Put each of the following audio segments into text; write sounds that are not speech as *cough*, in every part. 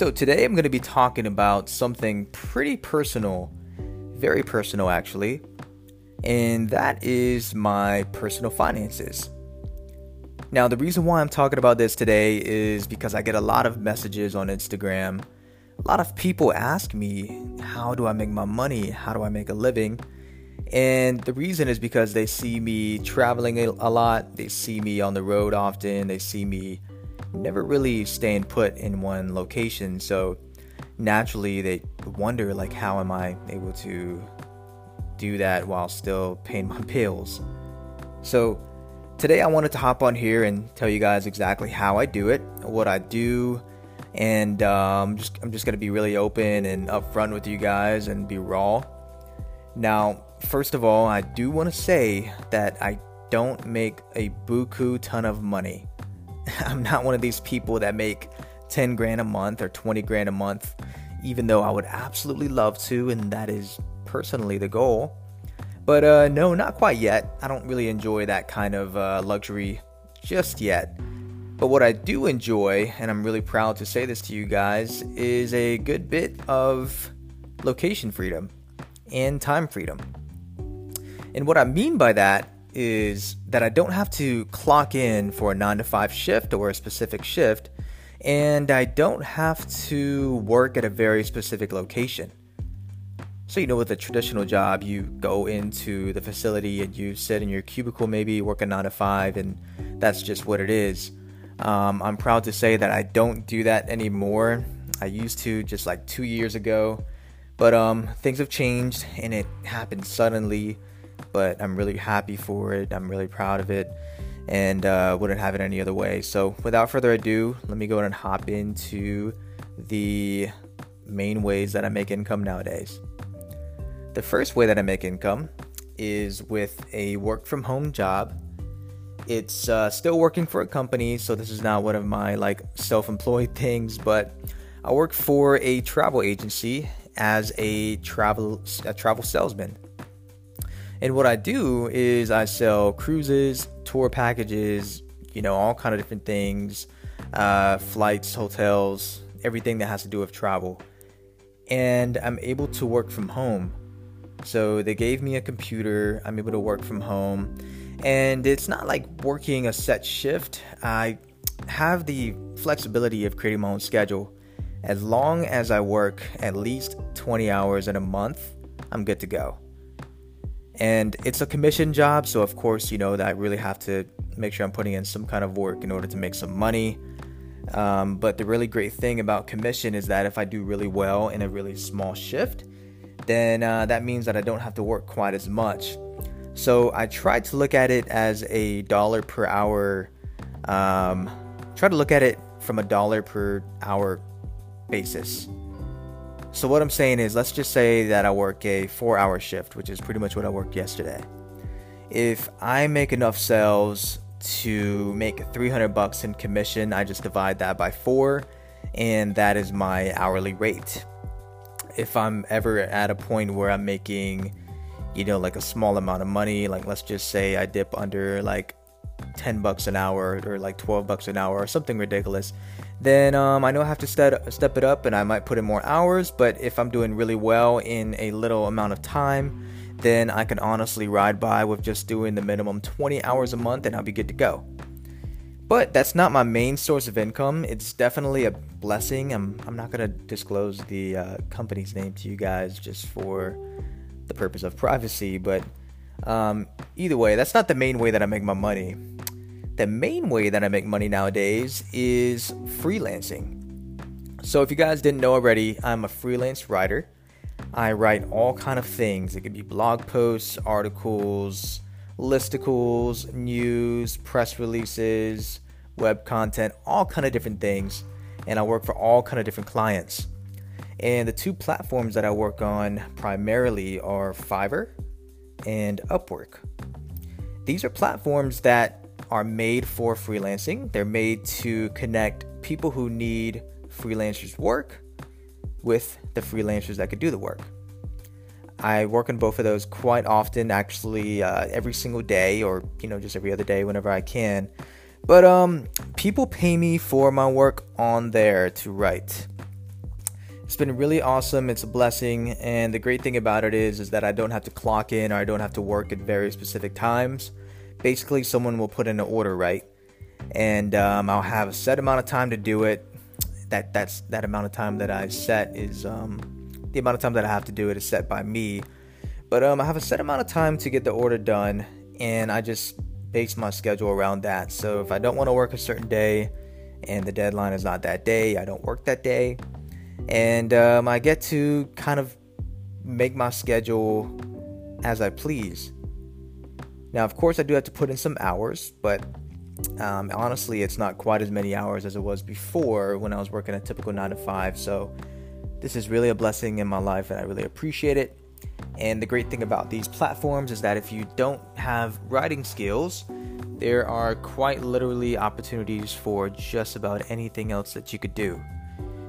So, today I'm going to be talking about something pretty personal, very personal actually, and that is my personal finances. Now, the reason why I'm talking about this today is because I get a lot of messages on Instagram. A lot of people ask me, How do I make my money? How do I make a living? And the reason is because they see me traveling a lot, they see me on the road often, they see me never really staying put in one location. So naturally they wonder like how am I able to do that while still paying my *laughs* bills. So today I wanted to hop on here and tell you guys exactly how I do it, what I do, and um, just I'm just gonna be really open and upfront with you guys and be raw. Now, first of all, I do want to say that I don't make a buku ton of money. *laughs* I'm not one of these people that make 10 grand a month or 20 grand a month, even though I would absolutely love to, and that is personally the goal. But uh, no, not quite yet. I don't really enjoy that kind of uh, luxury just yet. But what I do enjoy, and I'm really proud to say this to you guys, is a good bit of location freedom and time freedom. And what I mean by that is that I don't have to clock in for a 9 to 5 shift or a specific shift, and I don't have to work at a very specific location. So, you know, with a traditional job, you go into the facility and you sit in your cubicle, maybe work a 9 to 5, and that's just what it is. Um, I'm proud to say that I don't do that anymore. I used to just like two years ago, but um, things have changed and it happened suddenly but I'm really happy for it. I'm really proud of it and uh, wouldn't have it any other way. So, without further ado, let me go ahead and hop into the main ways that I make income nowadays. The first way that I make income is with a work from home job. It's uh, still working for a company, so this is not one of my like self-employed *laughs* things, but I work for a travel agency as a travel a travel salesman. And what I do is I sell cruises, tour packages, you know, all kind of different things, uh, flights, hotels, everything that has to do with travel. And I'm able to work from home. So they gave me a computer. I'm able to work from home. And it's not like working a set shift. I have the flexibility of creating my own schedule. As long as I work at least 20 hours in a month, I'm good to go and it's a commission job so of course you know that i really have to make sure i'm putting in some kind of work in order to make some money. Um, but the really great thing about commission is that if i do really well in a really small shift then uh, that means that i don't have to work quite as much. So i tried to look at it as a dollar per hour um, try to look at it from a dollar per hour basis so what I'm saying is, let's just say that I work a four-hour shift, which is pretty much what I worked yesterday. If I make enough sales to make 300 bucks in commission, I just divide that by four, and that is my hourly rate. If I'm ever at a point where I'm making, you know, like a small amount of money, like let's just say I dip under like 10 bucks an hour or like 12 bucks an hour or something ridiculous, then um, I know I have to step, step it up and I might put in more hours. But if I'm doing really well in a little amount of time, then I can honestly ride by with just doing the minimum 20 hours a month and I'll be good to go. But that's not my main source of income. It's definitely a blessing. I'm, I'm not going to disclose the uh, company's name to you guys just for the purpose of privacy. But um, either way, that's not the main way that I make my money the main way that I make money nowadays is freelancing. So if you guys didn't know already, I'm a freelance writer. I write all kind of things. It could be blog posts, articles, listicles, news, press releases, web content, all kind of different things. And I work for all kind of different clients. And the two platforms that I work on primarily are Fiverr and Upwork. These are platforms that are made for freelancing. They're made to connect people who need freelancers' work with the freelancers that could do the work. I work on both of those quite often, actually, uh, every single day, or you know, just every other day whenever I can. But um, people pay me for my work on there to write. It's been really awesome. It's a blessing, and the great thing about it is is that I don't have to clock in or I don't have to work at very specific times. Basically, someone will put in an order, right? And um, I'll have a set amount of time to do it. That that's that amount of time that I set is um, the amount of time that I have to do it is set by me. But um, I have a set amount of time to get the order done, and I just base my schedule around that. So if I don't want to work a certain day and the deadline is not that day, I don't work that day. And um, I get to kind of make my schedule as I please. Now, of course, I do have to put in some hours, but um, honestly, it's not quite as many hours as it was before when I was working a typical 9 to 5. So, this is really a blessing in my life, and I really appreciate it. And the great thing about these platforms is that if you don't have writing skills, there are quite literally opportunities for just about anything else that you could do.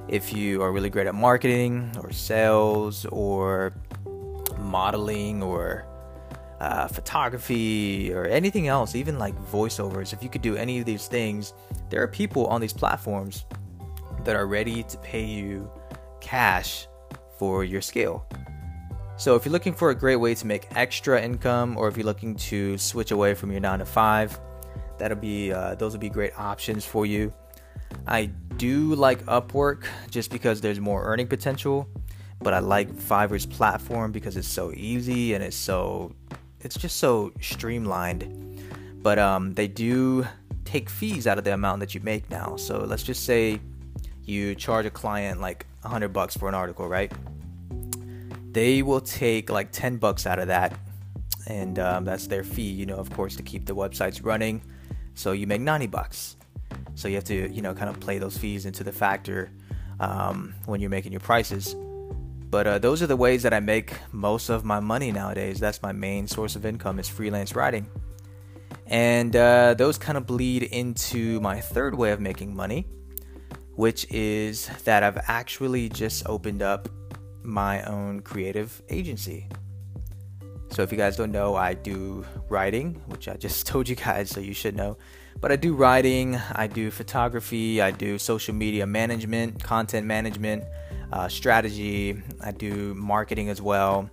If you are really great at marketing or sales or modeling or uh, photography or anything else, even like voiceovers, if you could do any of these things, there are people on these platforms that are ready to pay you cash for your skill. So if you're looking for a great way to make extra income, or if you're looking to switch away from your nine to five, that'll be uh, those will be great options for you. I do like Upwork just because there's more earning potential, but I like Fiverr's platform because it's so easy and it's so it's just so streamlined. But um, they do take fees out of the amount that you make now. So let's just say you charge a client like 100 bucks for an article, right? they will take like 10 bucks out of that and um, that's their fee you know of course to keep the websites running so you make 90 bucks so you have to you know kind of play those fees into the factor um, when you're making your prices but uh, those are the ways that i make most of my money nowadays that's my main source of income is freelance writing and uh, those kind of bleed into my third way of making money which is that i've actually just opened up my own creative agency. So, if you guys don't know, I do writing, which I just *laughs* told you guys, so you should know. But I do writing, I do photography, I do social media management, content management, uh, strategy, I do marketing as well.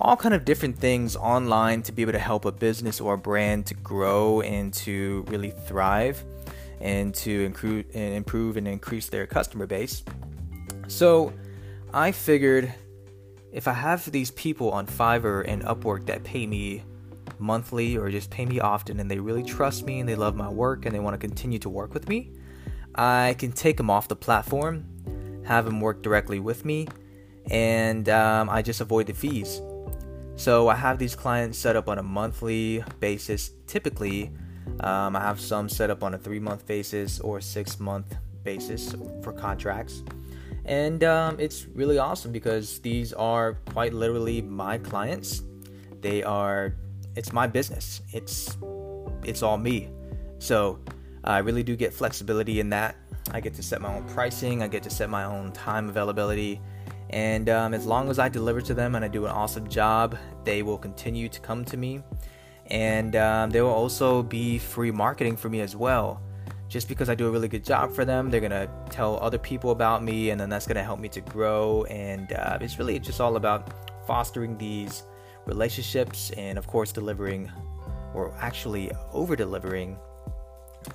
All kind of different things online to be able to help a business or a brand to grow and to really thrive and to improve and increase their customer base. So, I figured if I have these people on Fiverr and Upwork that pay me monthly or just pay me often and they really trust me and they love my work and they want to continue to work with me, I can take them off the platform, have them work directly with me, and um, I just avoid the fees. So I have these clients set up on a monthly basis. Typically, um, I have some set up on a three month basis or six month basis for contracts. And um, it's really awesome because these are quite literally my clients. They are, it's my business. It's, it's all me. So I really do get flexibility in that. I get to set my own pricing. I get to set my own time availability. And um, as long as I deliver to them and I do an awesome job, they will continue to come to me. And um, there will also be free marketing for me as well just because I do a really good job for them, they're gonna tell other people about me, and then that's gonna help me to grow. And uh, it's really just all about fostering these relationships and, of course, delivering or actually over delivering.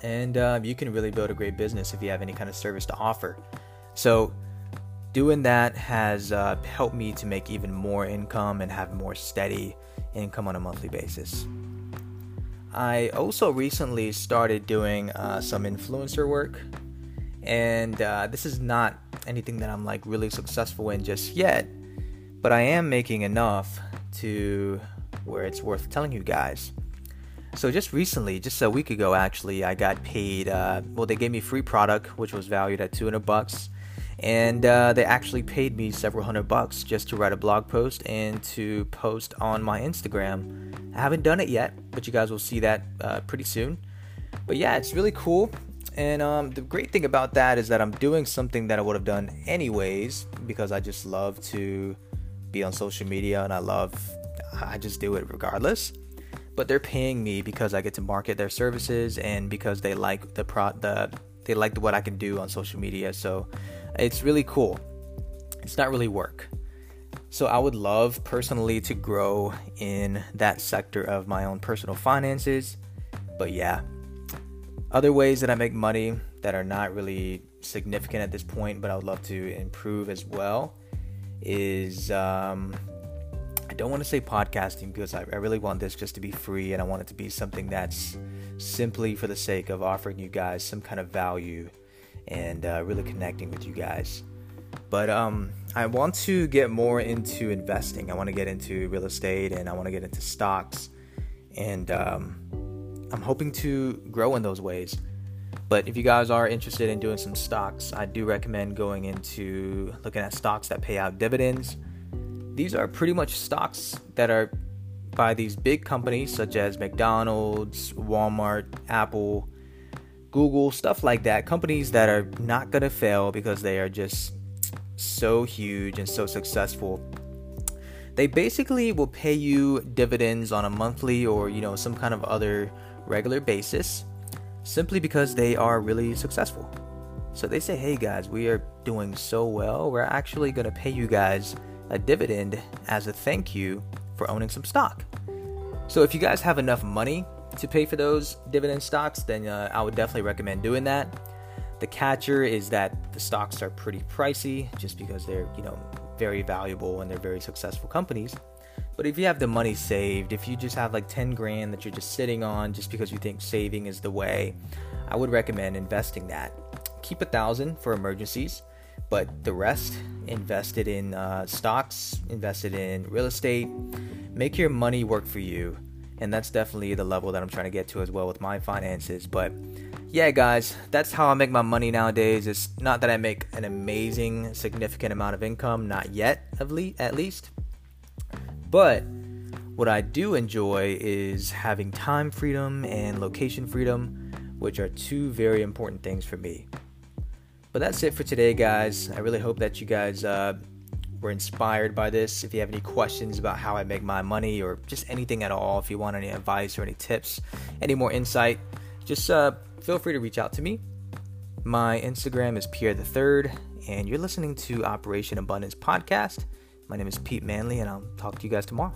And uh, you can really build a great business if you have any kind of service to offer. So, doing that has uh, helped me to make even more income and have more steady income on a monthly basis. I also recently started doing uh, some influencer work, and uh, this is not anything that I'm like really successful in just yet, but I am making enough to where it's worth telling you guys. So just recently, just a week ago, actually, I got paid. Uh, well, they gave me free product, which was valued at 200 bucks, and uh, they actually paid me several hundred bucks just to write a blog post and to post on my Instagram I haven't done it yet, but you guys will see that uh, pretty soon. But yeah, it's really cool. And um, the great thing about that is that I'm doing something that I would have done anyways because I just love to be on social media and I love, I just do it regardless. But they're paying me because I get to market their services and because they like the pro, the they like what I can do on social media. So it's really cool. it's not really work. So I would love personally to grow in that sector of my own personal finances. But yeah, other ways that I make money that are not really significant at this point, but I would love to improve as well is um, I don't want to say podcasting because I, I really want this just to be free and I want it to be something that's simply for the sake of offering you guys some kind of value and uh, really connecting with you guys. But um, I want to get more into investing. I want to get into real estate and I want to get into stocks. And um, I'm hoping to grow in those ways. But if you guys are interested in doing some stocks, I do recommend going into looking at stocks that pay out dividends. These are pretty much stocks that are by these big companies such as McDonald's, Walmart, Apple, Google, stuff like that. Companies that are not going to fail because they are just so huge and so successful. They basically will pay you dividends on a monthly or you know some kind of other regular basis simply because they are really successful. So they say hey guys we are doing so well. We're actually going to pay you guys a dividend as a thank you for owning some stock so if you guys have enough money to pay for those dividend stocks then uh, i would definitely recommend doing that the catcher is that the stocks are pretty pricey just because they're, you know, very valuable and they're very successful companies. But if you have the money saved, if you just have like 10 grand that you're just sitting on just because you think saving is the way, I would recommend investing that. Keep a thousand for emergencies, but the rest invested in uh, stocks, invested in real estate. Make your money work for you. And that's definitely the level that I'm trying to get to as well with my finances. But yeah, guys, that's how I make my money nowadays. It's not that I make an amazing, significant amount of income, not yet, at least. But what I do enjoy is having time freedom and location freedom, which are two very important things for me. But that's it for today, guys. I really hope that you guys uh, were inspired by this. If you have any questions about how I make my money or just anything at all, if you want any advice or any tips, any more insight, just uh, feel free to reach out to me. My Instagram is Pierre the Third, and you're listening to Operation Abundance Podcast. My name is Pete Manley, and I'll talk to you guys tomorrow.